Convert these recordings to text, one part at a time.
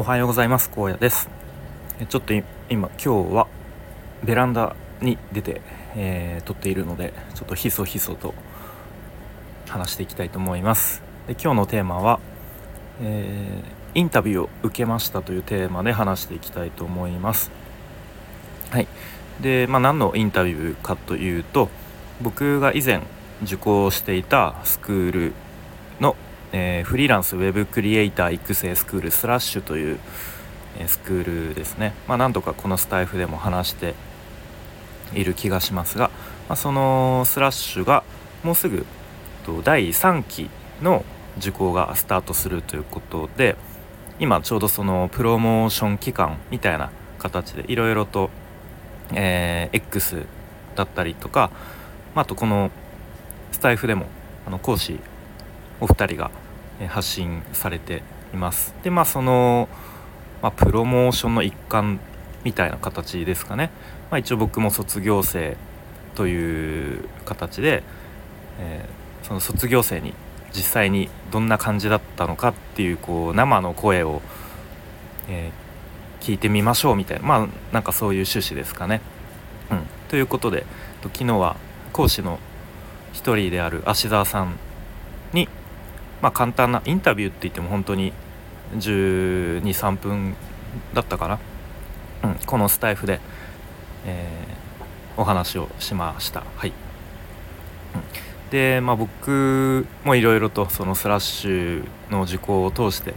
おはようございます。荒野です。ちょっと今今日はベランダに出て、えー、撮っているのでちょっとひそひそと話していきたいと思います。で今日のテーマは、えー、インタビューを受けましたというテーマで話していきたいと思います。はい。で、まあ、何のインタビューかというと僕が以前受講していたスクールえー、フリーランスウェブクリエイター育成スクールスラッシュという、えー、スクールですね、まあ、なんとかこのスタイフでも話している気がしますが、まあ、そのスラッシュがもうすぐ第3期の受講がスタートするということで今ちょうどそのプロモーション期間みたいな形でいろいろと、えー、X だったりとか、まあ、あとこのスタイフでもあの講師お二人が発信されています。でまあその、まあ、プロモーションの一環みたいな形ですかね、まあ、一応僕も卒業生という形で、えー、その卒業生に実際にどんな感じだったのかっていうこう生の声を、えー、聞いてみましょうみたいなまあなんかそういう趣旨ですかね。うん、ということで昨日は講師の一人である芦澤さんまあ、簡単なインタビューって言っても本当に1 2 3分だったかな、うん、このスタイフで、えー、お話をしました。はい、うん、で、まあ、僕もいろいろとそのスラッシュの受講を通して、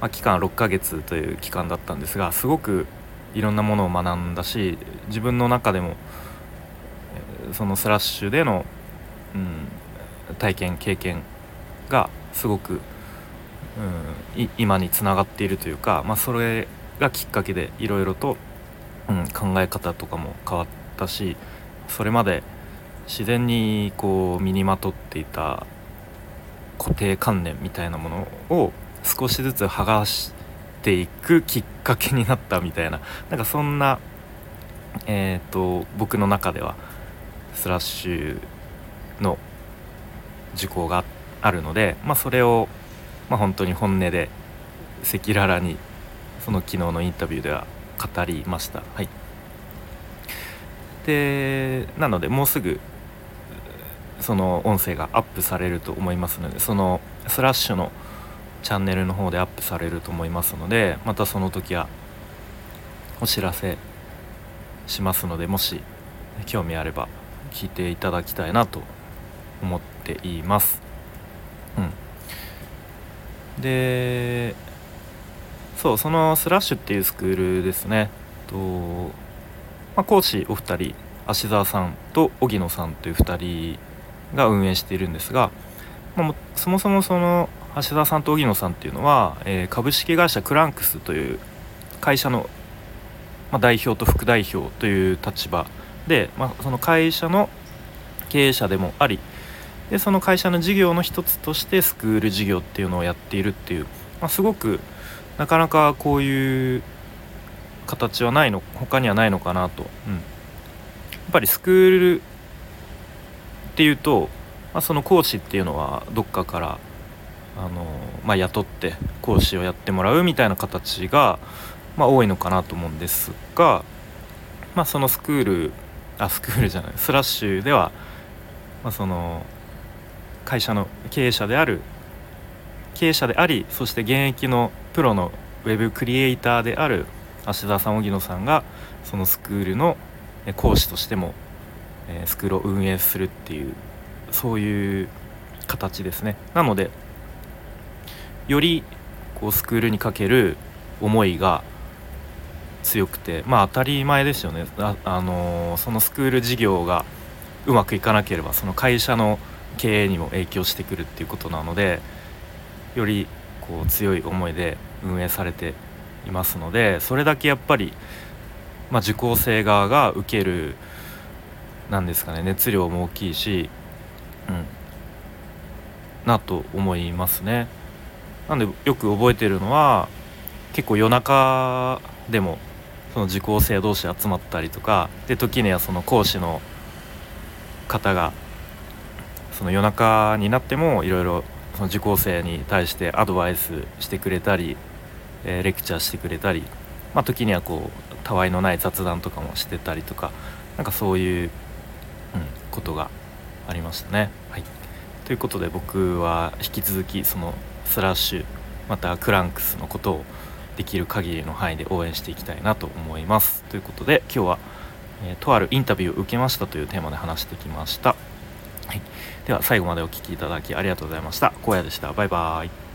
まあ、期間6ヶ月という期間だったんですがすごくいろんなものを学んだし自分の中でもそのスラッシュでの、うん、体験経験がすごく、うん、今につながっているというか、まあ、それがきっかけでいろいろと、うん、考え方とかも変わったしそれまで自然にこう身にまとっていた固定観念みたいなものを少しずつ剥がしていくきっかけになったみたいななんかそんな、えーと、僕の中ではスラッシュの受講があって。あるので、まあ、それを、まあ、本当に本音で赤裸々にその昨日のインタビューでは語りました。はい、でなのでもうすぐその音声がアップされると思いますのでそのスラッシュのチャンネルの方でアップされると思いますのでまたその時はお知らせしますのでもし興味あれば聞いていただきたいなと思っています。でそうそのスラッシュっていうスクールですね。と、まあ、講師お二人芦澤さんと荻野さんという2人が運営しているんですが、まあ、そもそもその橋澤さんと荻野さんっていうのは、えー、株式会社クランクスという会社の、まあ、代表と副代表という立場で、まあ、その会社の経営者でもありでその会社の事業の一つとしてスクール事業っていうのをやっているっていう、まあ、すごくなかなかこういう形はないの他にはないのかなと、うん、やっぱりスクールっていうと、まあ、その講師っていうのはどっかからあの、まあ、雇って講師をやってもらうみたいな形が、まあ、多いのかなと思うんですが、まあ、そのスクールあスクールじゃないスラッシュでは、まあ、その会社の経営者である経営者でありそして現役のプロのウェブクリエイターである芦田さん荻野さんがそのスクールの講師としてもスクールを運営するっていうそういう形ですね。なのでよりこうスクールにかける思いが強くてまあ当たり前ですよね。あ、あのー、そのスクール事業がうまくいかなければその会社の経営にも影響してくるっていうことなのでよりこう強い思いで運営されていますのでそれだけやっぱり、まあ、受講生側が受けるなんですかね熱量も大きいし、うん、なと思いますね。なんでよく覚えてるのは結構夜中でもその受講生同士集まったりとかで時にはその講師の方がその夜中になってもいろいろその受講生に対してアドバイスしてくれたりえー、レクチャーしてくれたり、まあ、時にはこうたわいのない雑談とかもしてたりとかなんかそういう、うん、ことがありましたね。はい、ということで僕は引き続きそのスラッシュまたクランクスのことをできる限りの範囲で応援していきたいなと思います。ということで今日は、えー、とあるインタビューを受けましたというテーマで話してきました。はい、では最後までお聴きいただきありがとうございました。荒野でした。バイバーイ。